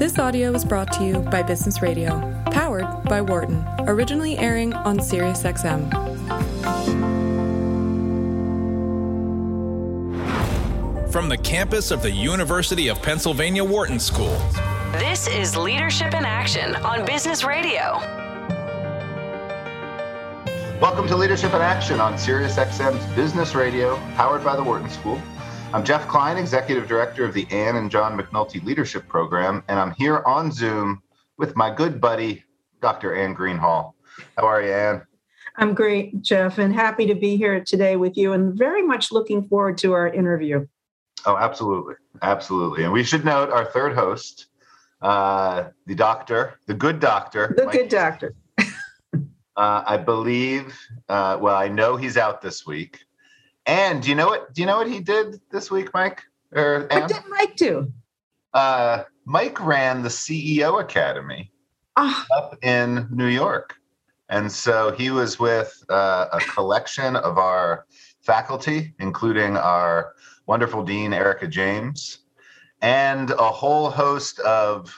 This audio is brought to you by Business Radio, powered by Wharton, originally airing on SiriusXM. From the campus of the University of Pennsylvania Wharton School. This is Leadership in Action on Business Radio. Welcome to Leadership in Action on SiriusXM's Business Radio, powered by the Wharton School. I'm Jeff Klein, Executive Director of the Ann and John McNulty Leadership Program, and I'm here on Zoom with my good buddy, Dr. Anne Greenhalgh. How are you, Ann? I'm great, Jeff, and happy to be here today with you, and very much looking forward to our interview. Oh, absolutely. Absolutely. And we should note our third host, uh, the doctor, the good doctor. The Mike, good doctor. uh, I believe, uh, well, I know he's out this week. And do you know what? Do you know what he did this week, Mike? Or what did Mike do? Uh, Mike ran the CEO Academy oh. up in New York, and so he was with uh, a collection of our faculty, including our wonderful dean Erika James, and a whole host of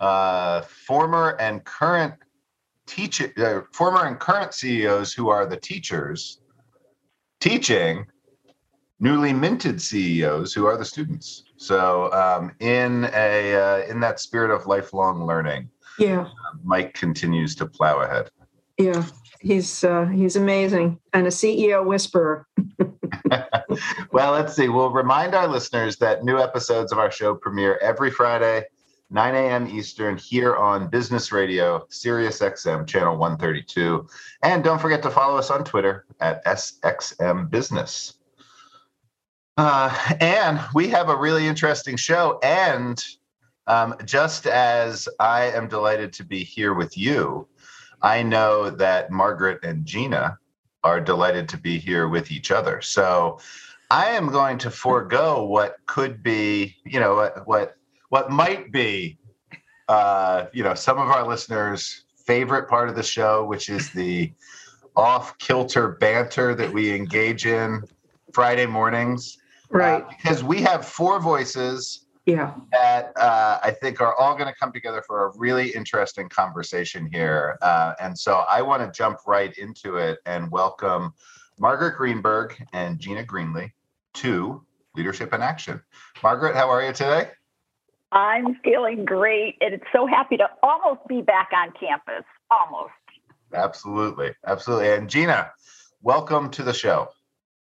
uh, former and current teacher, uh, former and current CEOs who are the teachers teaching newly minted CEOs who are the students. So um, in a uh, in that spirit of lifelong learning, yeah, uh, Mike continues to plow ahead. Yeah, he's uh, he's amazing and a CEO whisperer. well, let's see. We'll remind our listeners that new episodes of our show premiere every Friday, 9 a.m. Eastern, here on Business Radio, Sirius XM, channel 132. And don't forget to follow us on Twitter at SXM Business. Uh, and we have a really interesting show. And um, just as I am delighted to be here with you, I know that Margaret and Gina are delighted to be here with each other. So I am going to forego what could be, you know, what what, what might be, uh, you know, some of our listeners' favorite part of the show, which is the off kilter banter that we engage in Friday mornings. Right. Uh, because we have four voices yeah that uh, i think are all going to come together for a really interesting conversation here uh, and so i want to jump right into it and welcome margaret greenberg and gina greenlee to leadership in action margaret how are you today i'm feeling great and it's so happy to almost be back on campus almost. Absolutely absolutely. And gina welcome to the show.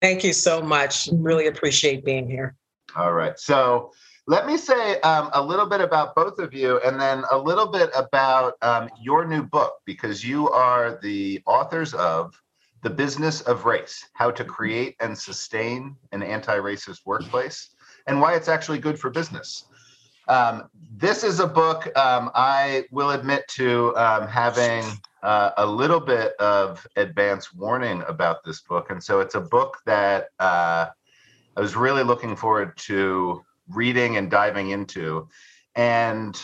Thank you so much. Really appreciate being here. All right so let me say um, a little bit about both of you and then a little bit about um, your new book because you are the authors of The Business of Race How to Create and Sustain an Anti Racist Workplace and Why It's Actually Good for Business. Um, this is a book um, I will admit to um, having uh, a little bit of advance warning about this book. And so it's a book that uh, I was really looking forward to reading and diving into. And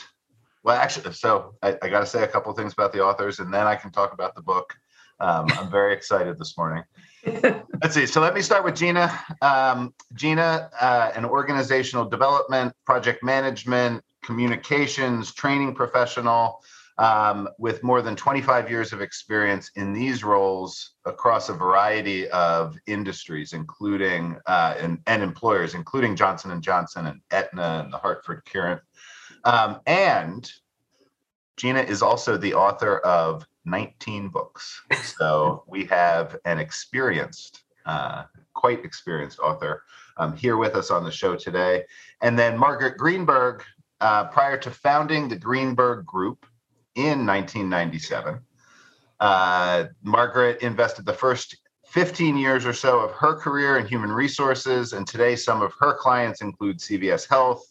well, actually, so I, I got to say a couple things about the authors, and then I can talk about the book. Um, I'm very excited this morning. Let's see. So let me start with Gina. Um, Gina, uh, an organizational development, project management, communications, training professional um, with more than 25 years of experience in these roles across a variety of industries, including uh, and, and, employers, including Johnson and Johnson and Aetna and the Hartford Courant. Um, and Gina is also the author of 19 books. So we have an experienced, uh, quite experienced author um, here with us on the show today. And then Margaret Greenberg, uh, prior to founding the Greenberg Group, in 1997. Uh, Margaret invested the first 15 years or so of her career in human resources, and today some of her clients include CVS Health,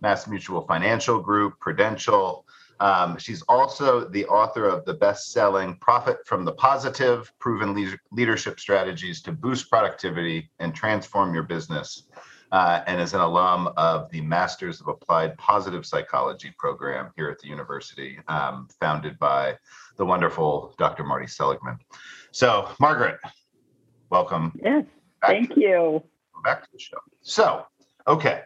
Mass Mutual Financial Group, Prudential. Um, she's also the author of the best selling Profit from the Positive Proven Le- Leadership Strategies to Boost Productivity and Transform Your Business uh, and is an alum of the Masters of Applied Positive Psychology program here at the university, um, founded by the wonderful Dr. Marty Seligman. So, Margaret, welcome. Yes, thank to, you. Back to the show. So, okay,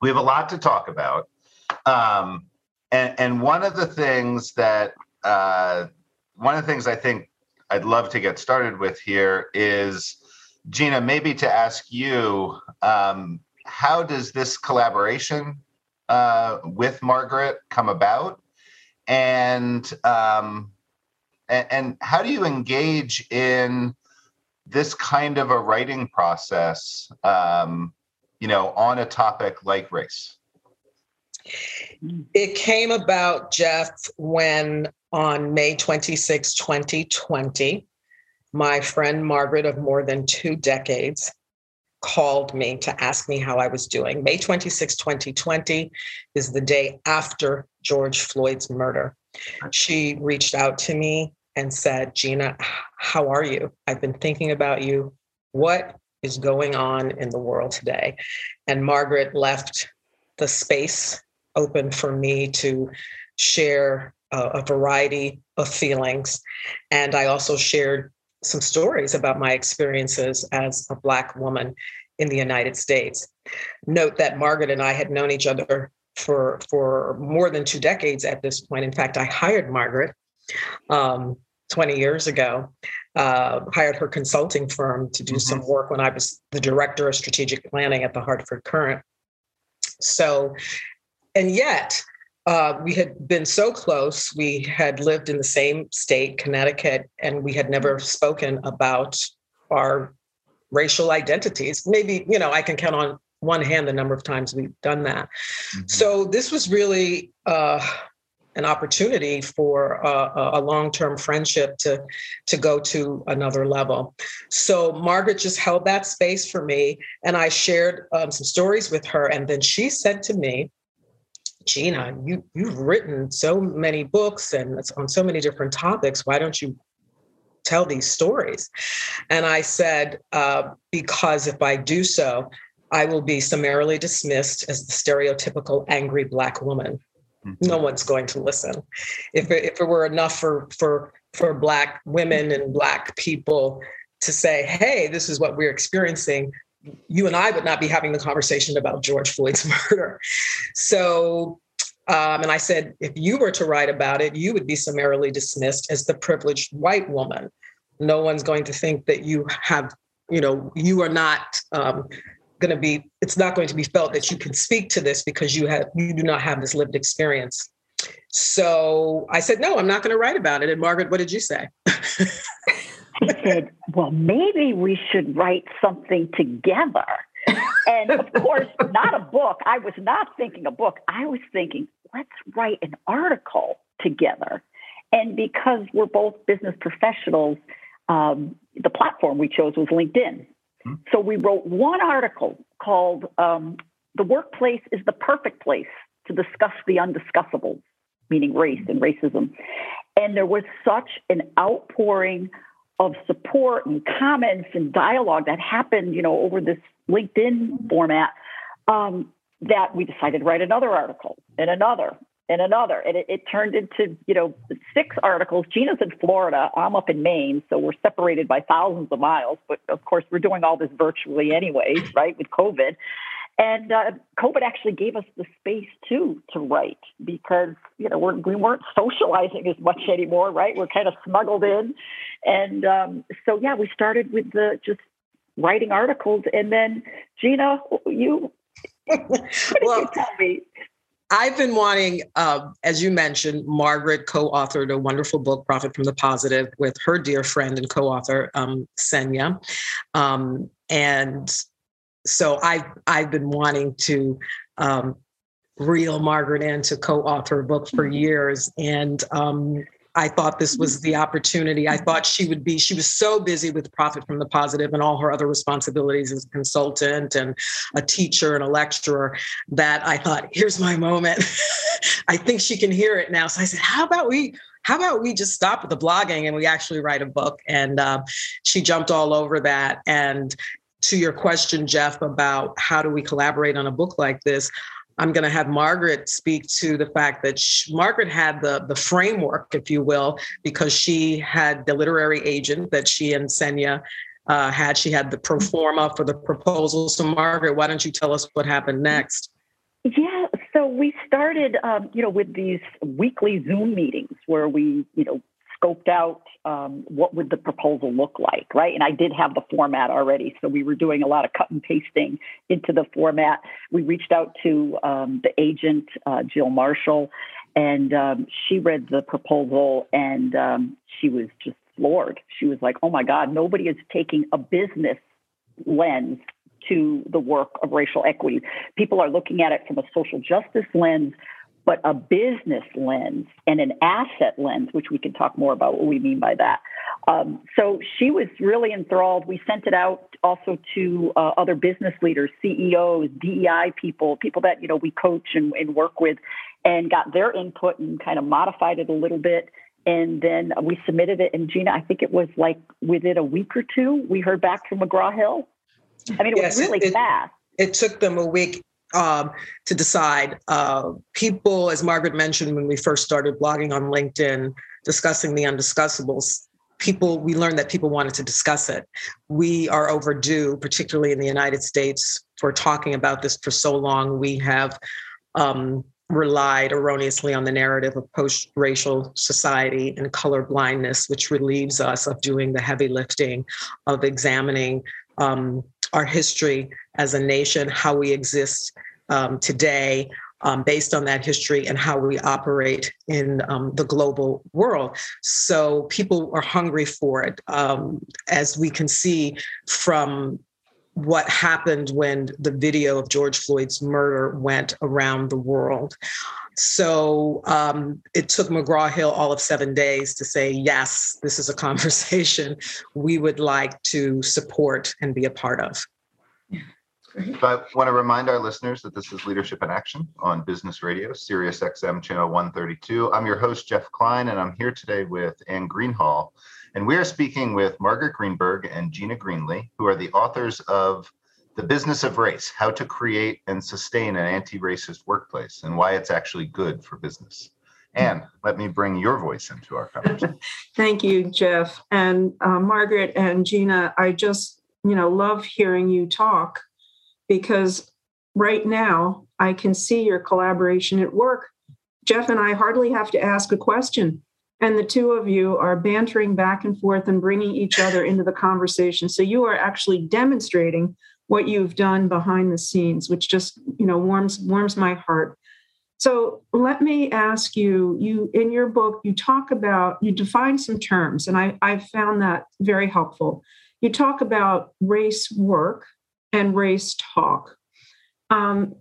we have a lot to talk about. Um, and and one of the things that uh, one of the things I think I'd love to get started with here is Gina, maybe to ask you, um, how does this collaboration uh, with Margaret come about, and um, and, how do you engage in this kind of a writing process? Um, you know, on a topic like race. It came about, Jeff, when on May 26, 2020, my friend Margaret of more than two decades called me to ask me how I was doing. May 26, 2020 is the day after George Floyd's murder. She reached out to me and said, Gina, how are you? I've been thinking about you. What is going on in the world today? And Margaret left the space open for me to share a, a variety of feelings. And I also shared some stories about my experiences as a Black woman in the United States. Note that Margaret and I had known each other for, for more than two decades at this point. In fact, I hired Margaret um, 20 years ago, uh, hired her consulting firm to do mm-hmm. some work when I was the director of strategic planning at the Hartford Courant. So, and yet, uh, we had been so close. We had lived in the same state, Connecticut, and we had never spoken about our racial identities. Maybe, you know, I can count on one hand the number of times we've done that. Mm-hmm. So this was really uh, an opportunity for a, a long-term friendship to to go to another level. So Margaret just held that space for me, and I shared um, some stories with her, and then she said to me, Gina, you you've written so many books and it's on so many different topics. Why don't you tell these stories? And I said, uh, because if I do so, I will be summarily dismissed as the stereotypical angry black woman. Mm-hmm. No one's going to listen. If it, if it were enough for for for black women and black people to say, "Hey, this is what we're experiencing," you and I would not be having the conversation about George Floyd's murder. So, um, and I said, if you were to write about it, you would be summarily dismissed as the privileged white woman. No one's going to think that you have, you know, you are not um, going to be. It's not going to be felt that you can speak to this because you have, you do not have this lived experience. So I said, no, I'm not going to write about it. And Margaret, what did you say? He said, Well, maybe we should write something together. And of course, not a book. I was not thinking a book. I was thinking, let's write an article together. And because we're both business professionals, um, the platform we chose was LinkedIn. Mm-hmm. So we wrote one article called um, The Workplace is the Perfect Place to Discuss the Undiscussable, meaning race and racism. And there was such an outpouring of support and comments and dialogue that happened, you know, over this LinkedIn format, um, that we decided to write another article and another and another. And it, it, turned into, you know, six articles. Gina's in Florida. I'm up in Maine. So we're separated by thousands of miles. But of course, we're doing all this virtually anyway, right, with COVID. And uh, COVID actually gave us the space too to write because you know we're, we weren't socializing as much anymore, right? We're kind of smuggled in, and um, so yeah, we started with the just writing articles, and then Gina, you, well, you tell me? I've been wanting, uh, as you mentioned, Margaret co-authored a wonderful book, "Profit from the Positive," with her dear friend and co-author um, Senia, um, and so I've I've been wanting to um, reel Margaret in to co-author a book for mm-hmm. years, and um, I thought this was the opportunity. I thought she would be. She was so busy with profit from the positive and all her other responsibilities as a consultant and a teacher and a lecturer that I thought, here's my moment. I think she can hear it now. So I said, how about we how about we just stop with the blogging and we actually write a book? And uh, she jumped all over that. And to your question, Jeff, about how do we collaborate on a book like this, I'm going to have Margaret speak to the fact that she, Margaret had the the framework, if you will, because she had the literary agent that she and Senia uh, had. She had the pro forma for the proposal. So, Margaret, why don't you tell us what happened next? Yeah. So we started, um, you know, with these weekly Zoom meetings where we, you know, scoped out um, what would the proposal look like, right? And I did have the format already, so we were doing a lot of cut and pasting into the format. We reached out to um, the agent, uh, Jill Marsal, and um, she read the proposal, and um, she was just floored. She was like, "Oh my God, nobody is taking a business lens." To the work of racial equity. People are looking at it from a social justice lens, but a business lens and an asset lens, which we can talk more about what we mean by that. Um, so she was really enthralled. We sent it out also to uh, other business leaders, CEOs, DEI people, people that you know we coach and, and work with, and got their input and kind of modified it a little bit. And then we submitted it. And Gina, I think it was like within a week or two, we heard back from McGraw Hill. I mean, it yes, was really it, fast. It took them a week um, to decide. Uh, people, as Margaret mentioned when we first started blogging on LinkedIn, discussing the undiscussables, people, we learned that people wanted to discuss it. We are overdue, particularly in the United States, for talking about this for so long. We have um, relied erroneously on the narrative of post racial society and color blindness, which relieves us of doing the heavy lifting of examining um, our history as a nation, how we exist um, today. Um, based on that history and how we operate in um, the global world. So people are hungry for it, um, as we can see from what happened when the video of George Floyd's murder went around the world. So um, it took McGraw Hill all of seven days to say, yes, this is a conversation we would like to support and be a part of. So I want to remind our listeners that this is Leadership in Action on Business Radio, Sirius XM Channel 132. I'm your host, Jeff Klein, and I'm here today with Anne Greenhalgh. And we are speaking with Margaret Greenberg and Gina Greenlee, who are the authors of The Business of Race How to Create and Sustain an Anti Racist Workplace and Why It's Actually Good for Business. And let me bring your voice into our conversation. Thank you, Jeff. And uh, Margaret and Gina, I just, you know, love hearing you talk because right now I can see your collaboration at work. Jeff and I hardly have to ask a question. And the two of you are bantering back and forth and bringing each other into the conversation. So you are actually demonstrating what you've done behind the scenes, which just you know warms warms my heart. So let me ask you, you in your book, you talk about, you define some terms, and I, I found that very helpful. You talk about race work, and race talk. Um,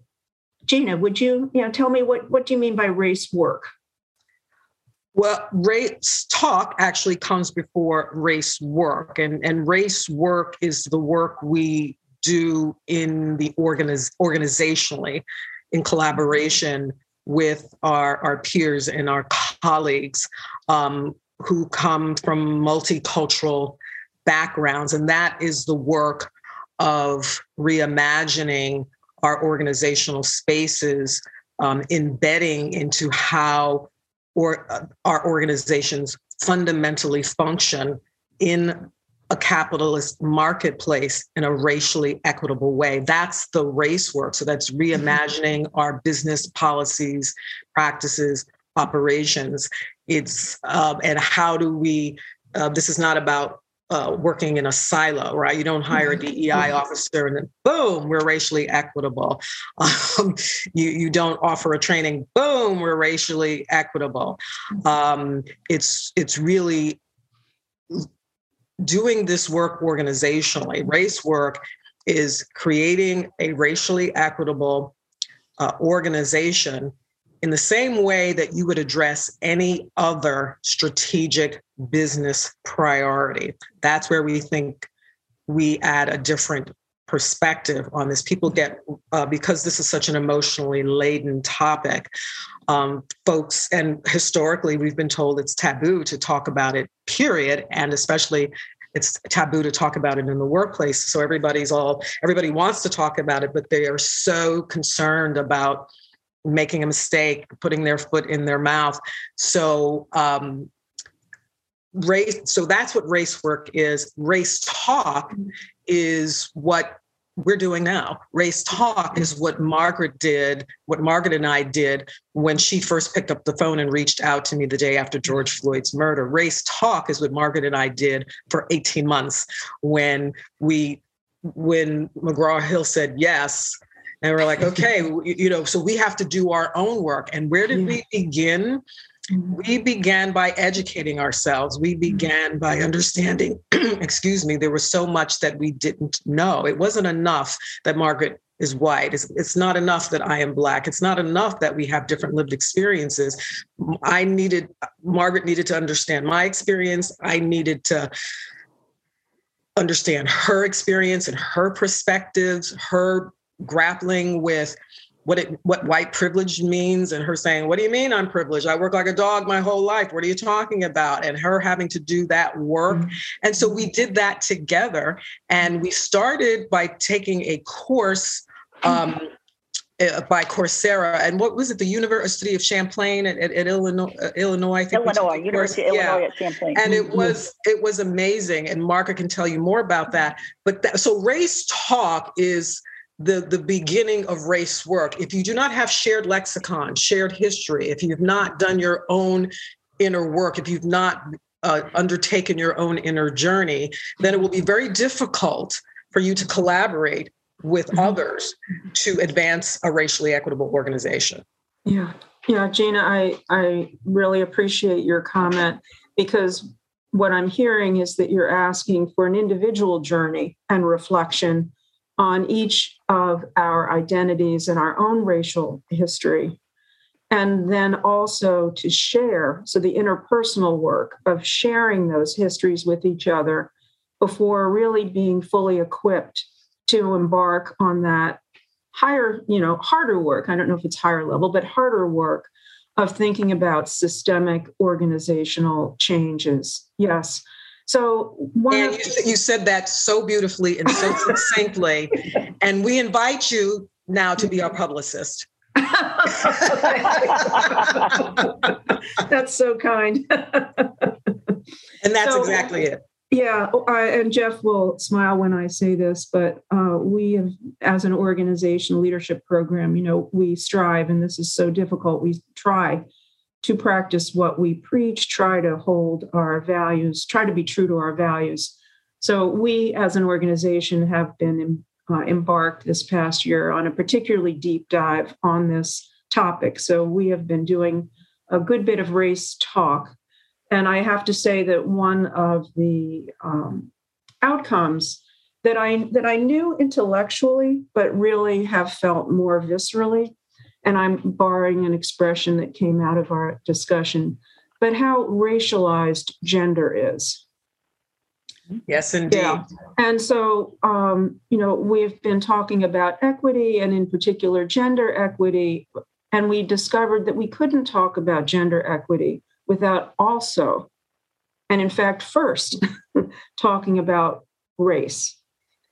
Gina, would you, you know, tell me what, what do you mean by race work? Well, race talk actually comes before race work, and, and race work is the work we do in the organiz- organizationally in collaboration with our, our peers and our colleagues um, who come from multicultural backgrounds. And that is the work of reimagining our organizational spaces, um, embedding into how or uh, our organizations fundamentally function in a capitalist marketplace in a racially equitable way. That's the race work. So that's reimagining our business policies, practices, operations. It's um, and how do we? Uh, this is not about uh, working in a silo, right? You don't hire a mm-hmm. DEI mm-hmm. officer and then boom, we're racially equitable. Um, you you don't offer a training, boom, we're racially equitable. Mm-hmm. Um, it's it's really doing this work organizationally. Race work is creating a racially equitable uh, organization in the same way that you would address any other strategic business priority. That's where we think we add a different perspective on this. People get, uh, because this is such an emotionally laden topic, um, folks, and historically we've been told it's taboo to talk about it, period. And especially it's taboo to talk about it in the workplace. So everybody's all, everybody wants to talk about it, but they are so concerned about making a mistake, putting their foot in their mouth. So um, race so that's what race work is race talk is what we're doing now. Race talk is what Margaret did, what Margaret and I did when she first picked up the phone and reached out to me the day after George Floyd's murder. Race talk is what Margaret and I did for 18 months when we when McGraw Hill said yes. And we're like, okay, you know, so we have to do our own work. And where did we begin? Mm-hmm. We began by educating ourselves. We mm-hmm. began by understanding, excuse me, there was so much that we didn't know. It wasn't enough that Margaret is white. It's, it's not enough that I am black. It's not enough that we have different lived experiences. I needed, Margaret needed to understand my experience. I needed to understand her experience and her perspectives, her grappling with what it what white privilege means and her saying what do you mean i'm privileged i work like a dog my whole life what are you talking about and her having to do that work mm-hmm. and so we did that together and we started by taking a course um, uh, by Coursera, and what was it? The University of Champaign at, at, at Illinois, uh, Illinois. I Illinois, University of Illinois yeah. at Champaign, and it mm-hmm. was it was amazing. And Margaret can tell you more about that. But that, so race talk is the, the beginning of race work. If you do not have shared lexicon, shared history, if you've not done your own inner work, if you've not uh, undertaken your own inner journey, then it will be very difficult for you to collaborate with mm-hmm. others to advance a racially equitable organization. Yeah. Yeah, Gina, I, I really appreciate your comment because what I'm hearing is that you're asking for an individual journey and reflection on each of our identities and our own racial history. And then also to share, so the interpersonal work of sharing those histories with each other before really being fully equipped to embark on that higher, you know, harder work. I don't know if it's higher level, but harder work of thinking about systemic organizational changes. Yes. So one and you, you said that so beautifully and so succinctly. And we invite you now to be our publicist. that's so kind. and that's so, exactly it. Yeah, I, and Jeff will smile when I say this, but uh, we have, as an organization, leadership program, you know, we strive, and this is so difficult. We try to practice what we preach, try to hold our values, try to be true to our values. So, we as an organization have been uh, embarked this past year on a particularly deep dive on this topic. So, we have been doing a good bit of race talk. And I have to say that one of the um, outcomes that I that I knew intellectually, but really have felt more viscerally, and I'm borrowing an expression that came out of our discussion, but how racialized gender is. Yes, indeed. Yeah. And so, um, you know, we've been talking about equity and, in particular, gender equity. And we discovered that we couldn't talk about gender equity without also, and in fact, first, talking about race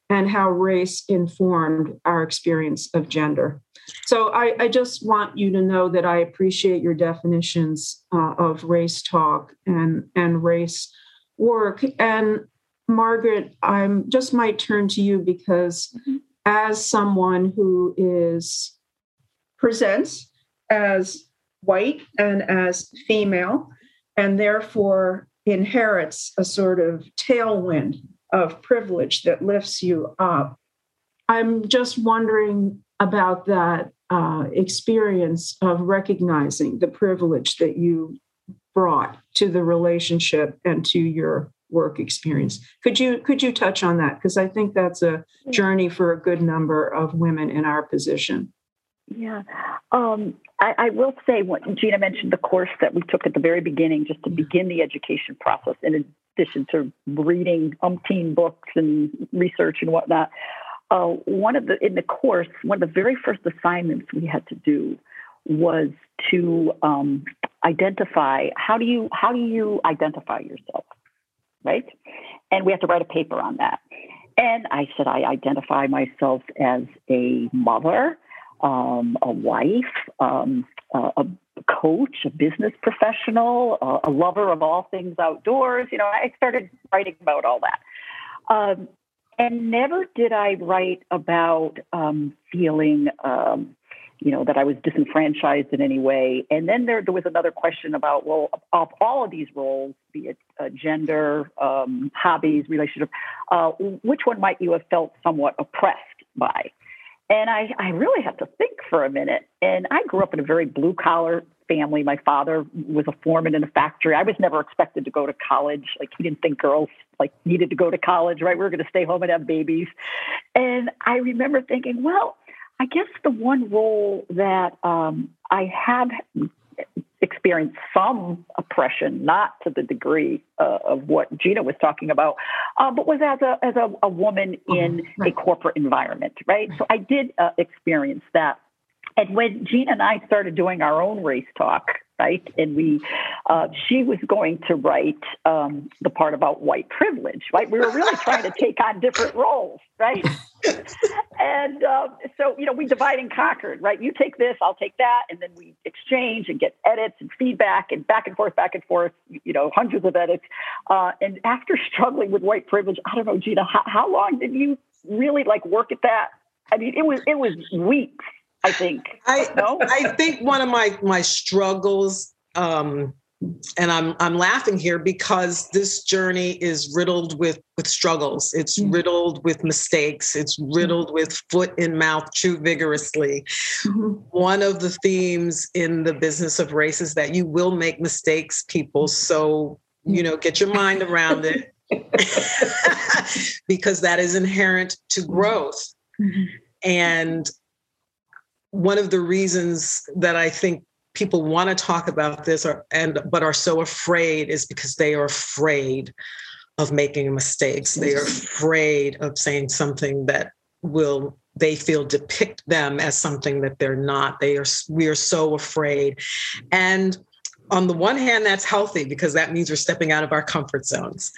and how race informed our experience of gender. So I, I, just want you to know that I appreciate your definitions uh, of race talk and, and race work. And Margaret, I'm just might turn to you because mm-hmm. as someone who is presents as white and as female, and therefore inherits a sort of tailwind of privilege that lifts you up. I'm just wondering about that uh, experience of recognizing the privilege that you brought to the relationship and to your work experience. Could you could you touch on that? Because I think that's a journey for a good number of women in our position. Yeah, um, I, I, will say what Gina mentioned the course that we took at the very beginning, just to begin the education process. In addition to reading umpteen books and research and whatnot, uh, one of the in the course, one of the very first assignments we had to do was to um, identify how do you how do you identify yourself, right? And we have to write a paper on that. And I said I identify myself as a mother, um, a wife, um, a coach, a business professional, a lover of all things outdoors. You know, I started writing about all that. Um, and never did I write about um, feeling, um, you know, that I was disenfranchised in any way. And then there, there was another question about, well, of all of these roles, be it uh, gender, um, hobbies, relationship, uh, which one might you have felt somewhat oppressed by? And I, I really had to think for a minute. And I grew up in a very blue collar family. My father was a foreman in a factory. I was never expected to go to college. Like he didn't think girls like needed to go to college, right? We were going to stay home and have babies. And I remember thinking, well, I guess the one role that um, I had experienced some oppression, not to the degree uh, of what Gina was talking about, uh, but was as a as a, a woman in right. a corporate environment, right? So I did uh, experience that. And when Gina and I started doing our own race talk, right? And we, uh, she was going to write um, the part about white privilege, right? We were really trying to take on different roles, right? and uh, so, you know, we divide and conquered, right? You take this, I'll take that, and then we exchange and get edits and feedback and back and forth, back and forth, you know, hundreds of edits. Uh, and after struggling with white privilege, I don't know, Gina, how, how long did you really like work at that? I mean, it was it was weeks I think. I no? I think one of my my struggles, um, and I'm I'm laughing here because this journey is riddled with with struggles. It's mm-hmm. riddled with mistakes. It's mm-hmm. riddled with foot in mouth, chew vigorously. Mm-hmm. One of the themes in the business of race is that you will make mistakes, people. So you know, get your mind around it. because that is inherent to growth. Mm-hmm. And one of the reasons that I think people want to talk about this are, and but are so afraid is because they are afraid of making mistakes. They are afraid of saying something that will they feel depict them as something that they're not. They are we are so afraid. And on the one hand, that's healthy because that means we're stepping out of our comfort zones.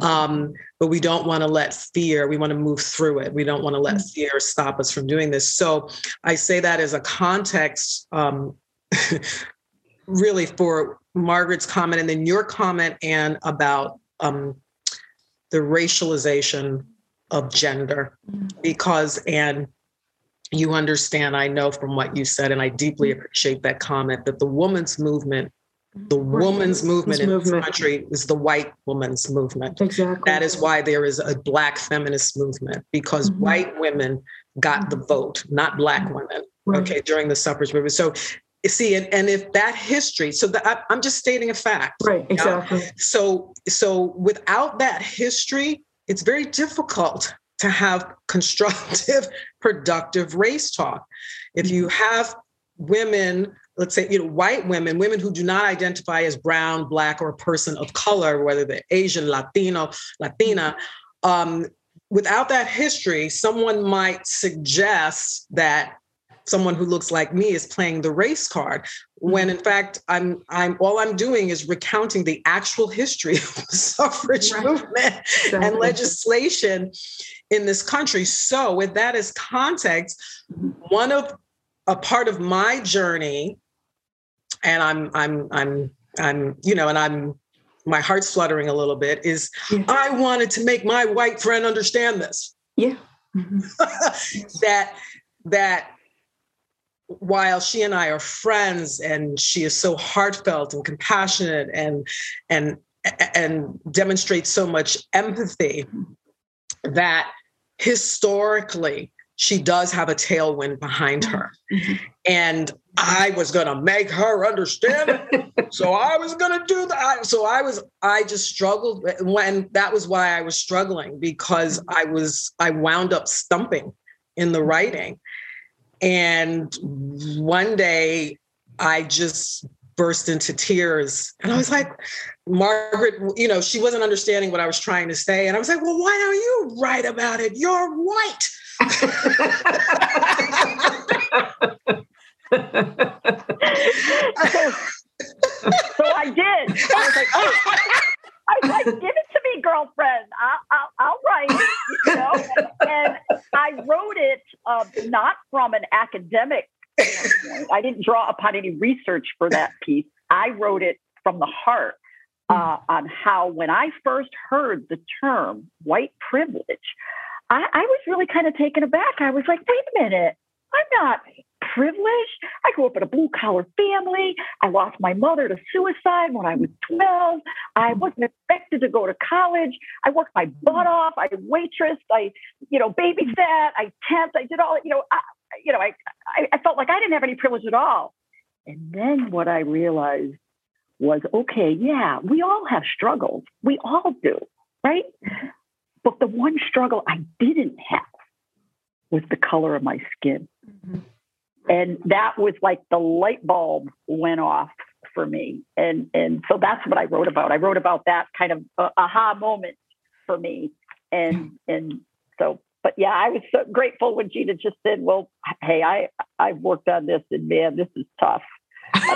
Um, but we don't want to let fear, we want to move through it. We don't want to let mm. fear stop us from doing this. So I say that as a context, um, really, for Margaret's comment and then your comment, and about um, the racialization of gender, mm. because, and you understand, I know from what you said, and I deeply mm. appreciate that comment, that the woman's movement the woman's movement in movement. this country is the white woman's movement. Exactly. That is why there is a black feminist movement because mm-hmm. white women got the vote, not black women. Right. Okay, during the suffrage movement. So see, and, and if that history, so that I, am just stating a fact. Right. Exactly. Know? So so without that history, it's very difficult to have constructive, productive race talk. If you mm-hmm. have women let's say, you know, white women, women who do not identify as brown, black, or a person of color, whether they're Asian, Latino, Latina, um, without that history, someone might suggest that someone who looks like me is playing the race card when in fact i'm i'm all i'm doing is recounting the actual history of the suffrage right. movement and legislation in this country so with that as context one of a part of my journey and I'm I'm I'm I'm you know, and I'm my heart's fluttering a little bit. Is yeah. I wanted to make my white friend understand this. Yeah. Mm-hmm. that that while she and I are friends and she is so heartfelt and compassionate and and and demonstrates so much empathy that historically she does have a tailwind behind her. Mm-hmm. And I was going to make her understand it. so I was going to do that. So I was, I just struggled when that was why I was struggling because mm-hmm. I was, I wound up stumping in the mm-hmm. writing. And one day I just burst into tears. And I was like, Margaret, you know, she wasn't understanding what I was trying to say. And I was like, well, why don't you write about it? You're white. So, I did. I was like, oh. I was like, give it to me, girlfriend. I'll, I'll, I'll write, you know. And I wrote it uh, not from an academic standpoint. I didn't draw upon any research for that piece. I wrote it from the heart uh, on how, when I first heard the term white privilege, I, I was really kind of taken aback. I was like, wait a minute, I'm not privileged. I grew up in a blue collar family. I lost my mother to suicide when I was 12. I wasn't expected to go to college. I worked my butt off. I waitressed. I, you know, babysat. I temped. I did all, you know, I, you know, I, I, I felt like I didn't have any privilege at all. And then what I realized was, okay, yeah, we all have struggles. We all do, right? But the one struggle I didn't have was the color of my skin. Mm-hmm. And that was like the light bulb went off for me. And and so that's what I wrote about. I wrote about that kind of uh, aha moment for me. And and so but yeah, I was so grateful when Gina just said, "Well, hey, I I've worked on this, and man, this is tough."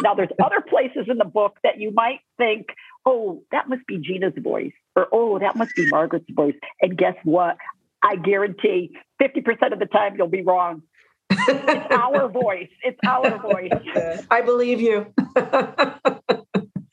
now, there's other places in the book that you might think, "Oh, that must be Gina's voice," or "Oh, that must be Margaret's voice." And guess what? I guarantee 50% of the time you'll be wrong. it's our voice. It's our voice. I believe you.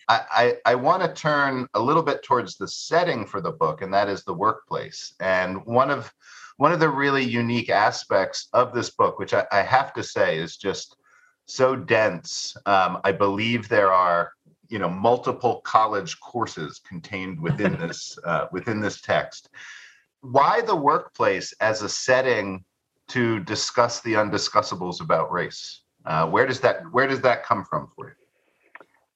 I, I, I want to turn a little bit towards the setting for the book, and that is the workplace. And one of one of the really unique aspects of this book, which I, I have to say is just so dense. Um, I believe there are you know multiple college courses contained within this uh, within this text why the workplace as a setting to discuss the undiscussables about race? Uh, where does that where does that come from for you?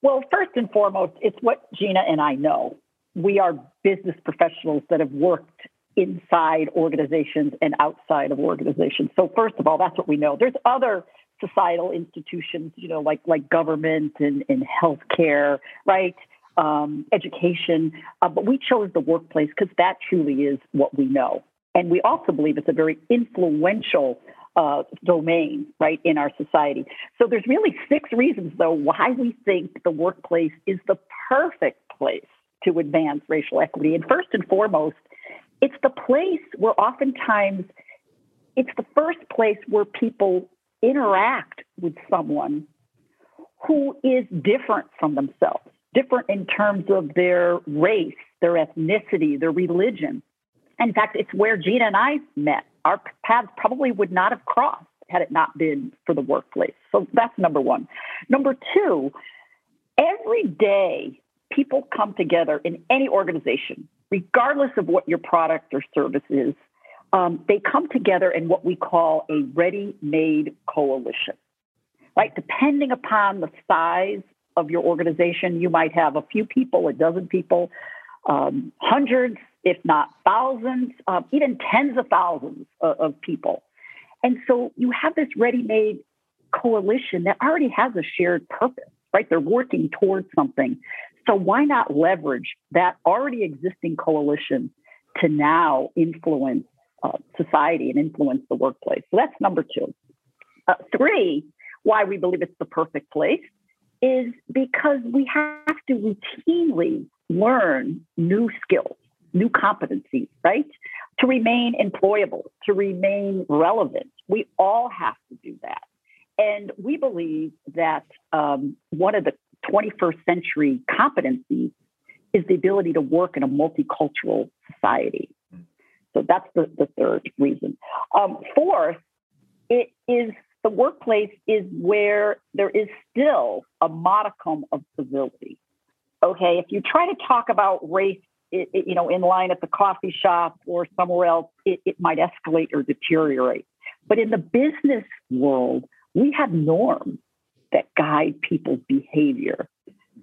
Well, first and foremost, it's what Gina and I know. We are business professionals that have worked inside organizations and outside of organizations. So first of all, that's what we know. There's other societal institutions, you know, like like government and, and healthcare, right? um, education, uh, but we chose the workplace because that truly is what we know. And we also believe it's a very influential uh, domain, right, in our society. So there's really six reasons, though, why we think the workplace is the perfect place to advance racial equity. And first and foremost, it's the place where oftentimes it's the first place where people interact with someone who is different from themselves different in terms of their race, their ethnicity, their religion. In fact, it's where Gina and I met. Our paths probably would not have crossed had it not been for the workplace. So that's number one. Number two, every day people come together in any organization, regardless of what your product or service is, um, they come together in what we call a ready made coalition. Right? Depending upon the size of your organization, you might have a few people, a dozen people, um, hundreds, if not thousands, uh, even tens of thousands of, of people. And so you have this ready made coalition that already has a shared purpose, right? They're working towards something. So why not leverage that already existing coalition to now influence uh, society and influence the workplace? So that's number two. Uh, three, why we believe it's the perfect place is because we have to routinely learn new skills, new competencies, right? To remain employable, to remain relevant. We all have to do that. And we believe that um, one of the 21st century competencies is the ability to work in a multicultural society. So that's the, the third reason. Um, fourth, it is the workplace is where there is still a modicum of civility. Okay, if you try to talk about race, it, it, you know, in line at the coffee shop or somewhere else, it, it might escalate or deteriorate. But in the business world, we have norms that guide people's behavior.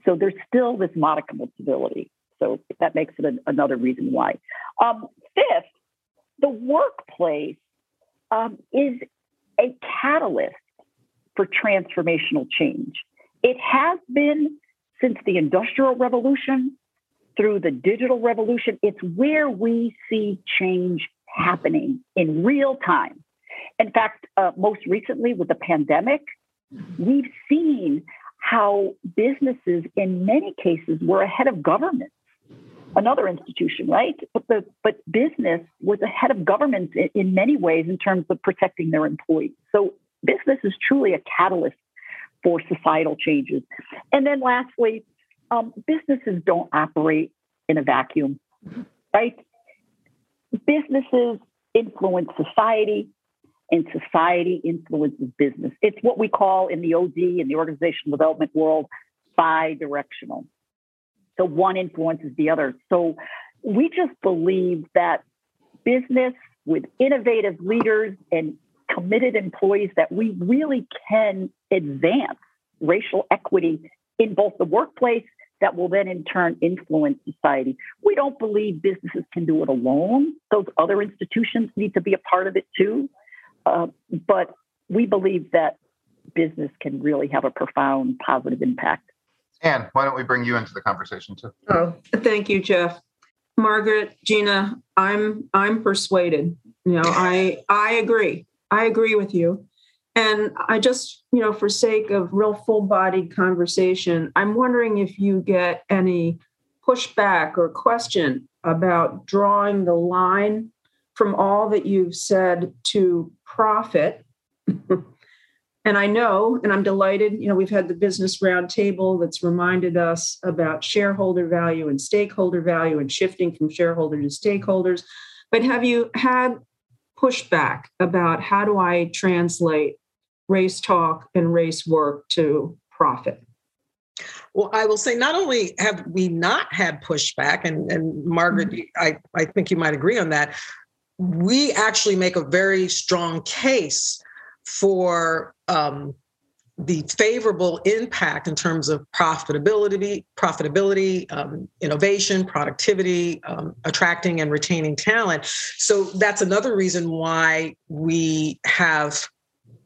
So there's still this modicum of civility. So that makes it an, another reason why. Um, fifth, the workplace um, is a catalyst for transformational change. It has been since the Industrial Revolution through the digital revolution. It's where we see change happening in real time. In fact, uh, most recently with the pandemic, we've seen how businesses, in many cases, were ahead of government another institution, right? But the but business was ahead of government in, in many ways in terms of protecting their employees. So business is truly a catalyst for societal changes. And then lastly, um, businesses don't operate in a vacuum, right? Businesses influence society, and society influences business. It's what we call in the OD, in the organizational development world, bi directional. So one influences the other. So we just believe that business with innovative leaders and committed employees that we really can advance racial equity in both the workplace that will then in turn influence society. We don't believe businesses can do it alone. Those other institutions need to be a part of it too. Uh, but we believe that business can really have a profound positive impact. Anne, why don't we bring you into the conversation too? Oh, thank you, Jeff. Margaret, Gina, I'm I'm persuaded. You know, I I agree. I agree with you. And I just, you know, for sake of real full-bodied conversation, I'm wondering if you get any pushback or question about drawing the line from all that you've said to profit And I know, and I'm delighted, you know, we've had the business roundtable that's reminded us about shareholder value and stakeholder value and shifting from shareholder to stakeholders. But have you had pushback about how do I translate race talk and race work to profit? Well, I will say not only have we not had pushback, and, and Margaret, mm-hmm. I, I think you might agree on that, we actually make a very strong case for um, the favorable impact in terms of profitability, profitability, um, innovation, productivity, um, attracting and retaining talent. So that's another reason why we have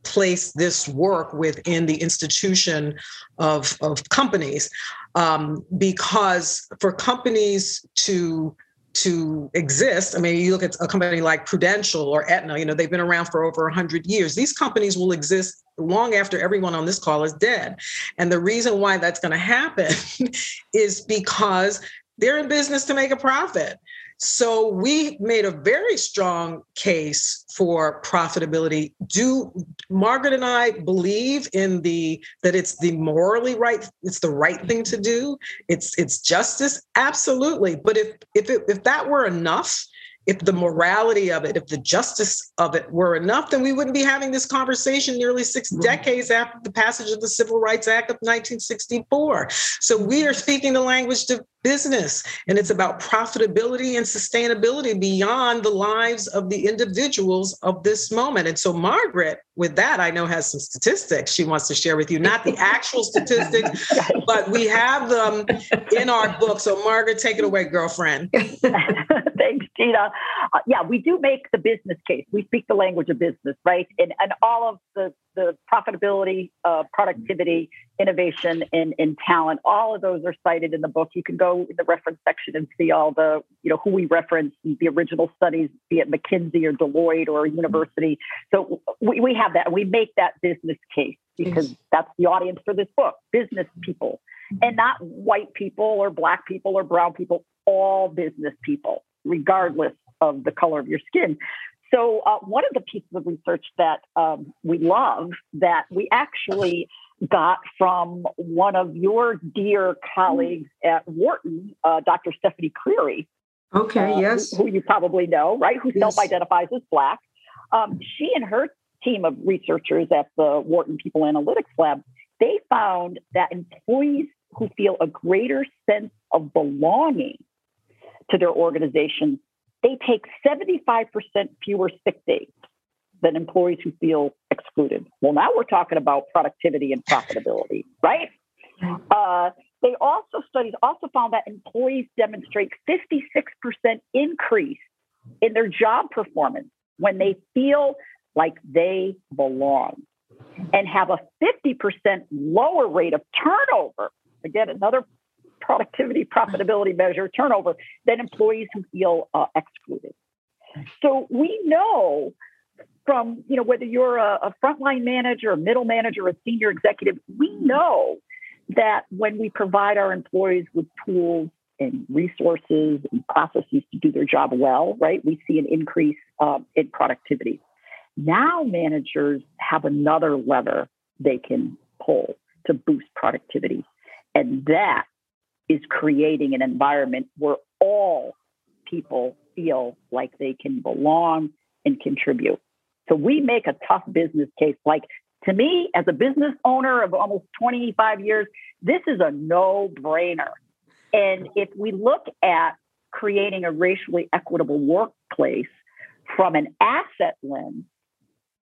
placed this work within the institution of, of companies, um, because for companies to to exist. I mean, you look at a company like Prudential or Aetna, you know, they've been around for over 100 years. These companies will exist long after everyone on this call is dead. And the reason why that's going to happen is because they're in business to make a profit. So we made a very strong case for profitability. Do Margaret and I believe in the that it's the morally right, it's the right thing to do. It's it's justice, absolutely. But if if it, if that were enough, if the morality of it, if the justice of it were enough, then we wouldn't be having this conversation nearly 6 mm-hmm. decades after the passage of the Civil Rights Act of 1964. So we are speaking the language to business, and it's about profitability and sustainability beyond the lives of the individuals of this moment. And so, Margaret, with that, I know has some statistics she wants to share with you, not the actual statistics, but we have them in our book. So, Margaret, take it away, girlfriend. Thanks, Gina. Uh, yeah, we do make the business case. We speak the language of business, right? And, and all of the, the profitability, uh, productivity, innovation, and, and talent, all of those are cited in the book. You can go in the reference section and see all the, you know, who we reference, the original studies, be it McKinsey or Deloitte or a university. So we, we have that. We make that business case because that's the audience for this book business people and not white people or black people or brown people, all business people regardless of the color of your skin. So, uh, one of the pieces of research that um, we love that we actually got from one of your dear colleagues at Wharton, uh, Dr. Stephanie Creary. Okay, uh, yes. Who, who, you probably know, right? Who yes. self identifies as Black. Um, she and her team of researchers at the Wharton People Analytics Lab, they found that employees who feel a greater sense of belonging to their organization, they take 75% fewer sick days than employees who feel excluded. Well, now we're talking about productivity and profitability, right? Uh, they also studies also found that employees demonstrate 56% increase in their job performance when they feel like they belong and have a 50% lower rate of turnover. Again, another productivity, profitability measure, turnover, than employees who feel uh, excluded. So we know from, you know, whether you're a, a frontline manager, a middle manager, a senior executive, we know that when we provide our employees with tools and resources and processes to do their job well, right, we see an increase uh, in productivity. Now managers have another lever they can pull to boost productivity. And that is creating an environment where all people feel like they can belong and contribute. So we make a tough business case. Like to me, as a business owner of almost 25 years, this is a no brainer. And if we look at creating a racially equitable workplace from an asset lens,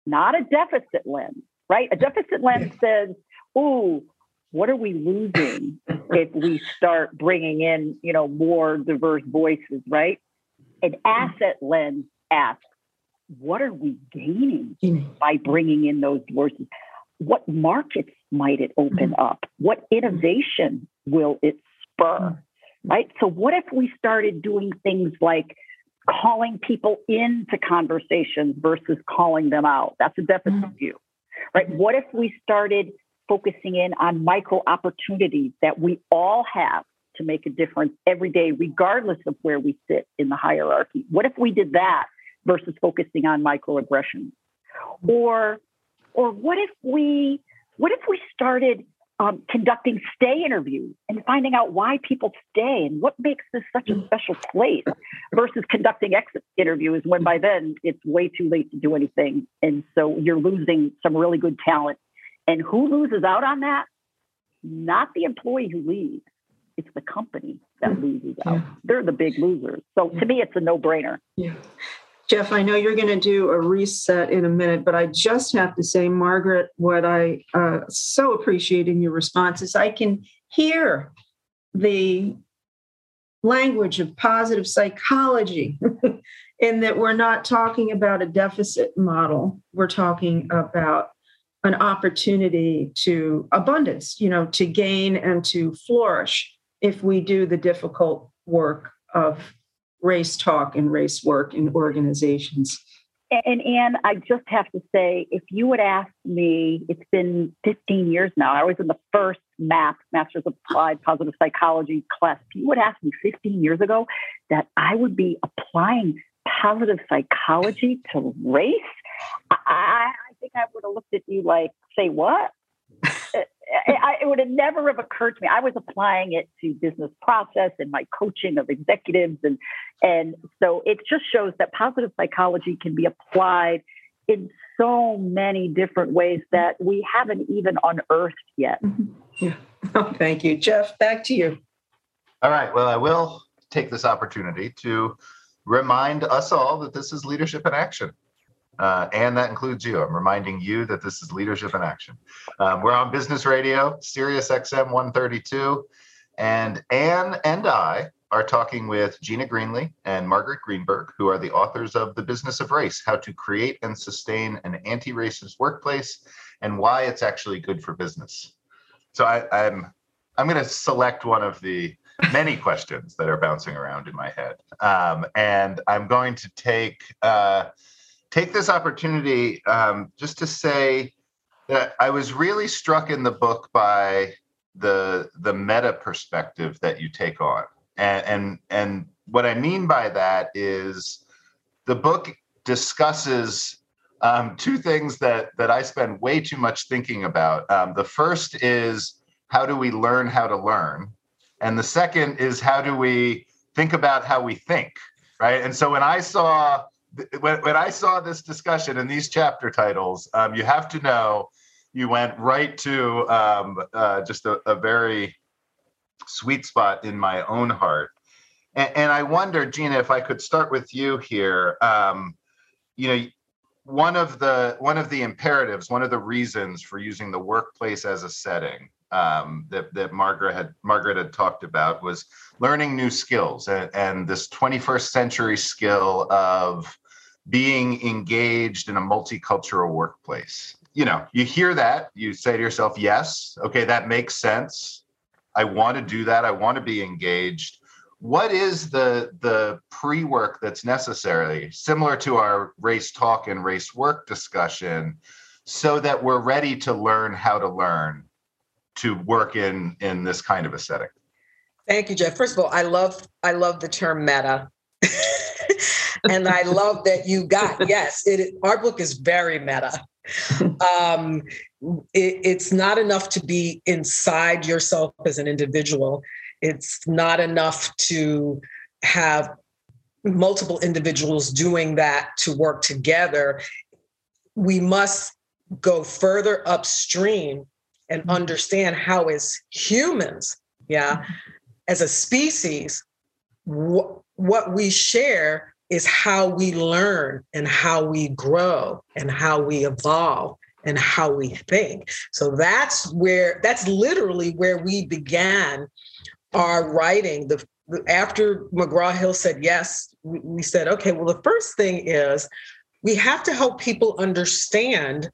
not a deficit lens, right? A deficit lens says, "Ooh, what are we losing if we start bringing in, you know, more diverse voices, right?" An asset lens asks, "What are we gaining mm-hmm. by bringing in those voices? What markets might it open mm-hmm. up? What innovation will it spur?" Mm-hmm. Right? So what if we started doing things like calling people into conversations versus calling them out. That's a deficit mm-hmm. view, right? What if we started focusing in on micro opportunities that we all have to make a difference every day, regardless of where we sit in the hierarchy? What if we did that versus focusing on microaggressions? Or, or what if we, what if we started um, conducting stay interviews and finding out why people stay and what makes this such a special place versus conducting exit interviews when by then it's way too late to do anything. And so you're losing some really good talent. And who loses out on that? Not the employee who leaves, it's the company that loses out. They're the big losers. So to me, it's a no brainer. Yeah. Jeff, I know you're going to do a reset in a minute, but I just have to say, Margaret, what I uh, so appreciate in your responses, I can hear the language of positive psychology in that we're not talking about a deficit model. We're talking about an opportunity to abundance, you know, to gain and to flourish if we do the difficult work of race talk and race work in organizations. And Anne, I just have to say, if you would ask me, it's been 15 years now. I was in the first MAP, Masters of Applied Positive Psychology class. If you would ask me 15 years ago that I would be applying positive psychology to race, I, I think I would have looked at you like, say what? I, it would have never have occurred to me. I was applying it to business process and my coaching of executives, and and so it just shows that positive psychology can be applied in so many different ways that we haven't even unearthed yet. Mm-hmm. Yeah. Oh, thank you, Jeff. Back to you. All right. Well, I will take this opportunity to remind us all that this is leadership in action. Uh, and that includes you. I'm reminding you that this is leadership in action. Um, we're on Business Radio, Sirius XM 132, and Anne and I are talking with Gina Greenlee and Margaret Greenberg, who are the authors of The Business of Race How to Create and Sustain an Anti Racist Workplace and Why It's Actually Good for Business. So I, I'm, I'm going to select one of the many questions that are bouncing around in my head. Um, and I'm going to take. Uh, take this opportunity um, just to say that I was really struck in the book by the the meta perspective that you take on, and and and what I mean by that is the book discusses um, two things that that I spend way too much thinking about. Um, the first is how do we learn how to learn, and the second is how do we think about how we think, right? And so when I saw when, when I saw this discussion and these chapter titles, um, you have to know you went right to um, uh, just a, a, very sweet spot in my own heart. And, and, I wonder, Gina, if I could start with you here. Um, you know, one of the one of the imperatives, one of the reasons for using the workplace as a setting um, that that Margaret had Margaret had talked about was learning new skills and, and this 21st century skill of being engaged in a multicultural workplace. You know, you hear that, you say to yourself, yes, okay, that makes sense. I want to do that. I want to be engaged. What is the the pre-work that's necessary, similar to our race talk and race work discussion, so that we're ready to learn how to learn to work in in this kind of a setting? Thank you, Jeff. First of all, I love I love the term meta. and I love that you got yes. It our book is very meta. Um, it, it's not enough to be inside yourself as an individual. It's not enough to have multiple individuals doing that to work together, we must go further upstream and mm-hmm. understand how, as humans, yeah, mm-hmm. as a species, wh- what we share is how we learn and how we grow and how we evolve and how we think. So that's where that's literally where we began our writing. The after McGraw Hill said yes, we said, okay, well, the first thing is we have to help people understand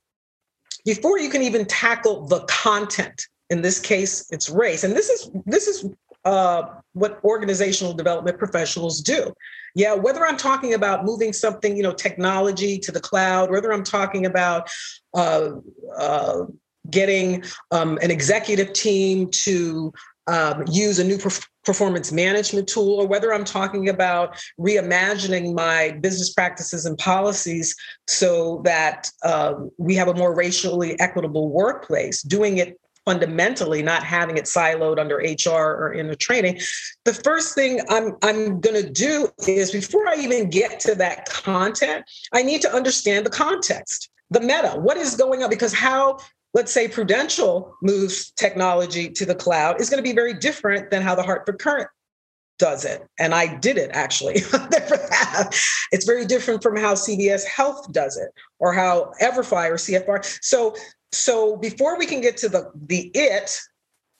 before you can even tackle the content. In this case, it's race. And this is this is uh, what organizational development professionals do. Yeah, whether I'm talking about moving something, you know, technology to the cloud, whether I'm talking about uh, uh, getting um, an executive team to um, use a new perf- performance management tool, or whether I'm talking about reimagining my business practices and policies so that um, we have a more racially equitable workplace, doing it fundamentally not having it siloed under HR or in the training, the first thing I'm I'm going to do is before I even get to that content, I need to understand the context, the meta, what is going on because how let's say Prudential moves technology to the cloud is going to be very different than how the Hartford Courant does it. And I did it actually. it's very different from how CVS Health does it or how Everfi or CFR. So so before we can get to the the it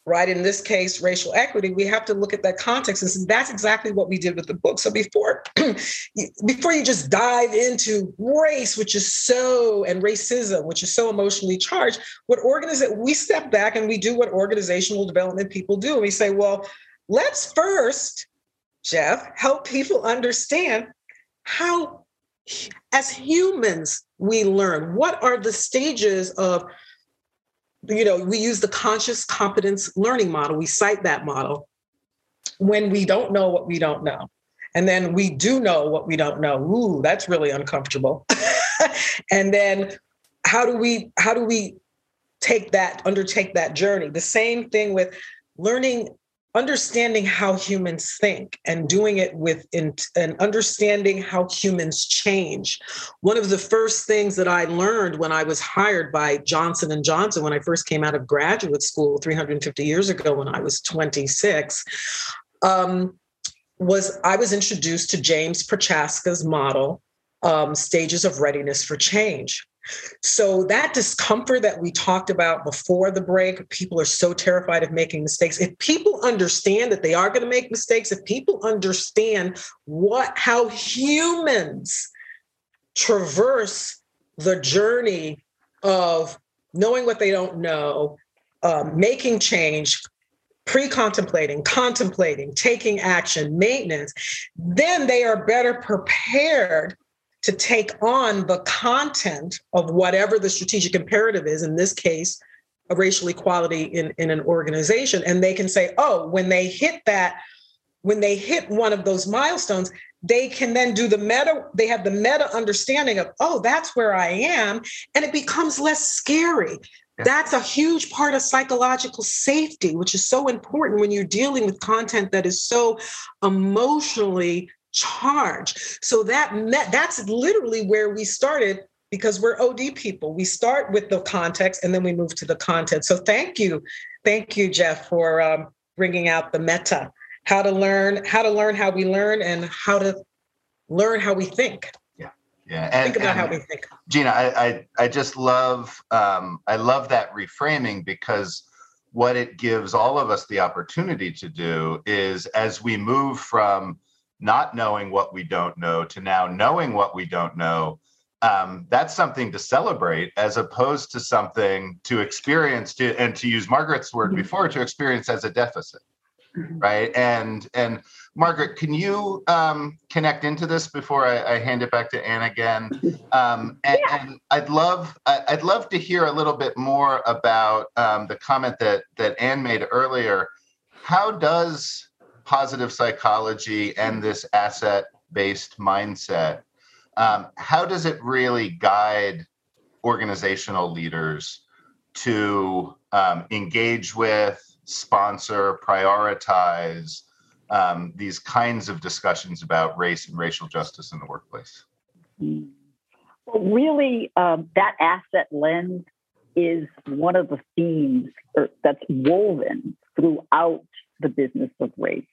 right? In this case racial equity we have to look at that context and so that's exactly what we did with the book. So before before you just dive into race which is so and racism which is so emotionally charged what organization we step back and we do what organizational development people do. And we say well let's first jeff help people understand how as humans we learn. What are the stages of you know, we use the conscious competence learning model. We cite that model when we don't know what we don't know. And then we do know what we don't know. Ooh, that's really uncomfortable. and then how do we how do we take that undertake that journey? The same thing with learning understanding how humans think and doing it with and understanding how humans change. One of the first things that i learned when i was hired by johnson and johnson when i first came out of graduate school 350 years ago when i was 26 um, was i was introduced to james prochaska's model um, stages of readiness for change so that discomfort that we talked about before the break, people are so terrified of making mistakes. If people understand that they are going to make mistakes, if people understand what how humans traverse the journey of knowing what they don't know, um, making change, pre-contemplating, contemplating, taking action, maintenance, then they are better prepared to take on the content of whatever the strategic imperative is, in this case, a racial equality in, in an organization. And they can say, oh, when they hit that, when they hit one of those milestones, they can then do the meta, they have the meta understanding of, oh, that's where I am. And it becomes less scary. That's a huge part of psychological safety, which is so important when you're dealing with content that is so emotionally charge. So that met, that's literally where we started because we're OD people. We start with the context and then we move to the content. So thank you, thank you, Jeff, for um, bringing out the meta, how to learn, how to learn how we learn, and how to learn how we think. Yeah, yeah. And, think about how we think. Gina, I, I, I just love, um, I love that reframing because what it gives all of us the opportunity to do is as we move from not knowing what we don't know to now knowing what we don't know um, that's something to celebrate as opposed to something to experience to and to use margaret's word mm-hmm. before to experience as a deficit mm-hmm. right and and margaret can you um, connect into this before I, I, hand it back to anne again um, and, yeah. and, i'd love i'd love to hear a little bit more about um, the comment that that anne made earlier how does positive psychology and this asset based mindset, um, how does it really guide organizational leaders to um, engage with, sponsor, prioritize um, these kinds of discussions about race and racial justice in the workplace? Mm. Well, really, um, that asset lens is one of the themes that's woven throughout the business of race.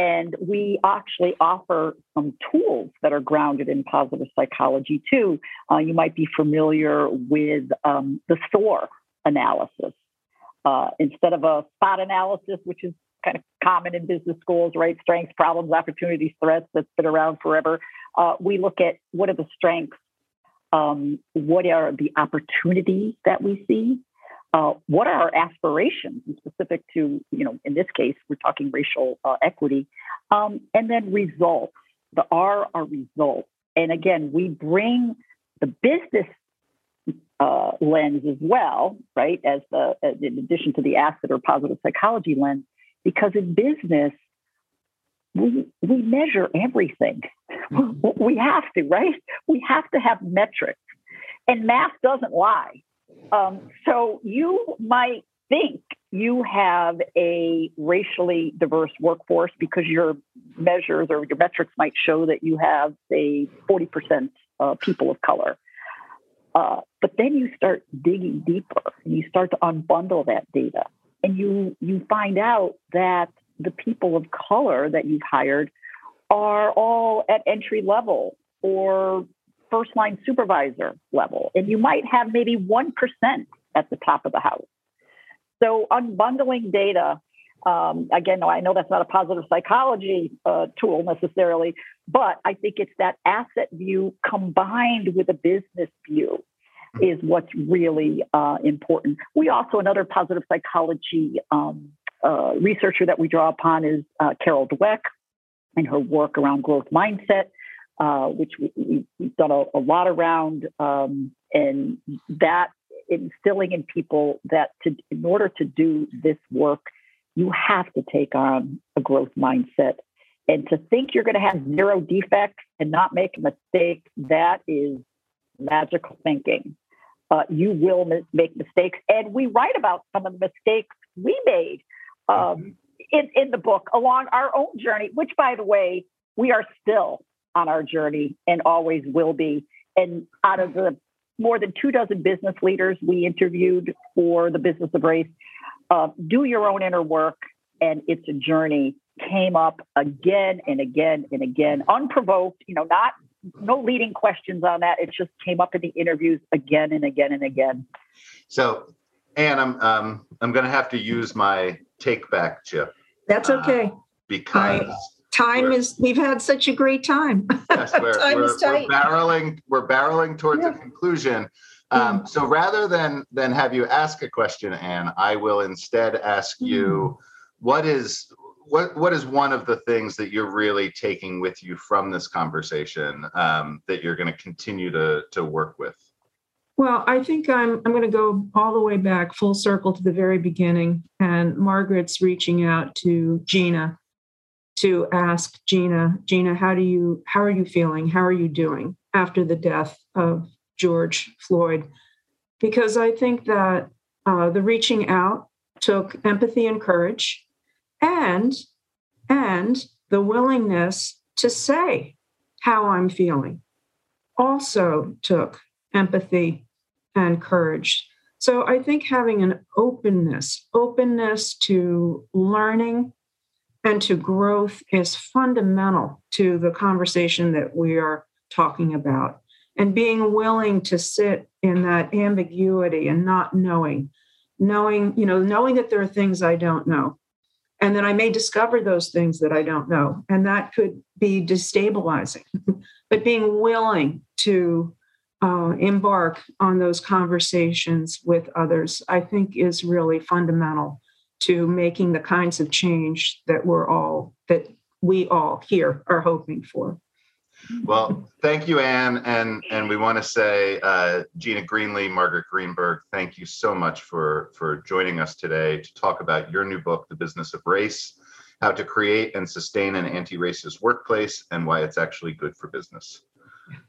And we actually offer some tools that are grounded in positive psychology too. Uh, you might be familiar with um, the SOAR analysis. Uh, instead of a SPOT analysis, which is kind of common in business schools, right? Strengths, problems, opportunities, threats that's been around forever. Uh, we look at what are the strengths, um, what are the opportunities that we see, uh, what are our aspirations, specific to, you know, in this case, we're talking racial uh, equity, um, and then results. The R are results. And again, we bring the business uh, lens as well, right, as the in addition to the asset or positive psychology lens, because in business we we measure everything. Mm-hmm. We have to, right? We have to have metrics, and math doesn't lie. Um, so you might think you have a racially diverse workforce because your measures or your metrics might show that you have a 40% uh, people of color. Uh, but then you start digging deeper and you start to unbundle that data and you you find out that the people of color that you've hired are all at entry level or first line supervisor level, and you might have maybe 1% at the top of the house. So, unbundling data, um, again, I know that's not a positive psychology uh, tool necessarily, but I think it's that asset view combined with a business view is what's really uh, important. We also, another positive psychology um, uh, researcher that we draw upon is uh, Carol Dweck and her work around growth mindset, uh, which we, have done a, a, lot around, um, and that instilling in people that to, in order to do this work, you have to take on a growth mindset. And to think you're going to have zero defects and not make a mistake, that is magical thinking. Uh, you will make mistakes. And we write about some of the mistakes we made um, mm-hmm. in, in the book along our own journey, which, by the way, we are still on our journey and always will be. And out of the more than two dozen business leaders we interviewed for the business of race, uh, do your own inner work, and it's a journey. Came up again and again and again, unprovoked, you know, not no leading questions on that. It just came up in the interviews again and again and again. So, Anne, I'm um, I'm going to have to use my take back chip. That's okay. Uh, because Time is we've had such a great time. yes, we're, time we're, is tight. we're barreling we're barreling towards yeah. a conclusion. Um, so rather than than have you ask a question, Anne, I will instead ask you, mm. what is what what is one of the things that you're really taking with you from this conversation um, that you're going to continue to to work with? Well, I think I'm I'm going to go all the way back full circle to the very beginning, and Margaret's reaching out to Gina to ask Gina, Gina, how do you how are you feeling? How are you doing after the death of George Floyd? Because I think that uh, the reaching out took empathy and courage and and the willingness to say how I'm feeling also took empathy and courage. So I think having an openness, openness to learning and to growth is fundamental to the conversation that we are talking about. And being willing to sit in that ambiguity and not knowing, knowing, you know, knowing that there are things I don't know and then I may discover those things that I don't know. And that could be destabilizing. but being willing to uh, embark on those conversations with others, I think is really fundamental to making the kinds of change that we're all, that we all here are hoping for. Well, thank you, Anne, and and we want to say, uh, Gina Greenlee, Margaret Greenberg, thank you so much for for joining us today to talk about your new book, The Business of Race: How to Create and Sustain an Anti-Racist Workplace and Why It's Actually Good for Business.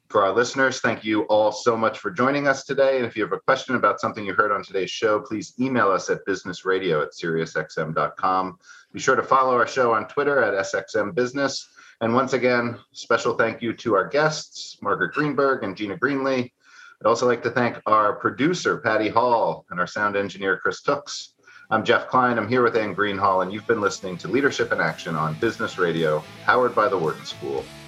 For our listeners, thank you all so much for joining us today. And if you have a question about something you heard on today's show, please email us at businessradio at SiriusXM.com. Be sure to follow our show on Twitter at SXM Business. And once again, special thank you to our guests, Margaret Greenberg and Gina Greenlee. I'd also like to thank our producer, Patty Hall, and our sound engineer, Chris Tooks. I'm Jeff Klein. I'm here with Anne Greenhalgh, and you've been listening to Leadership in Action on Business Radio, powered by the Wharton School,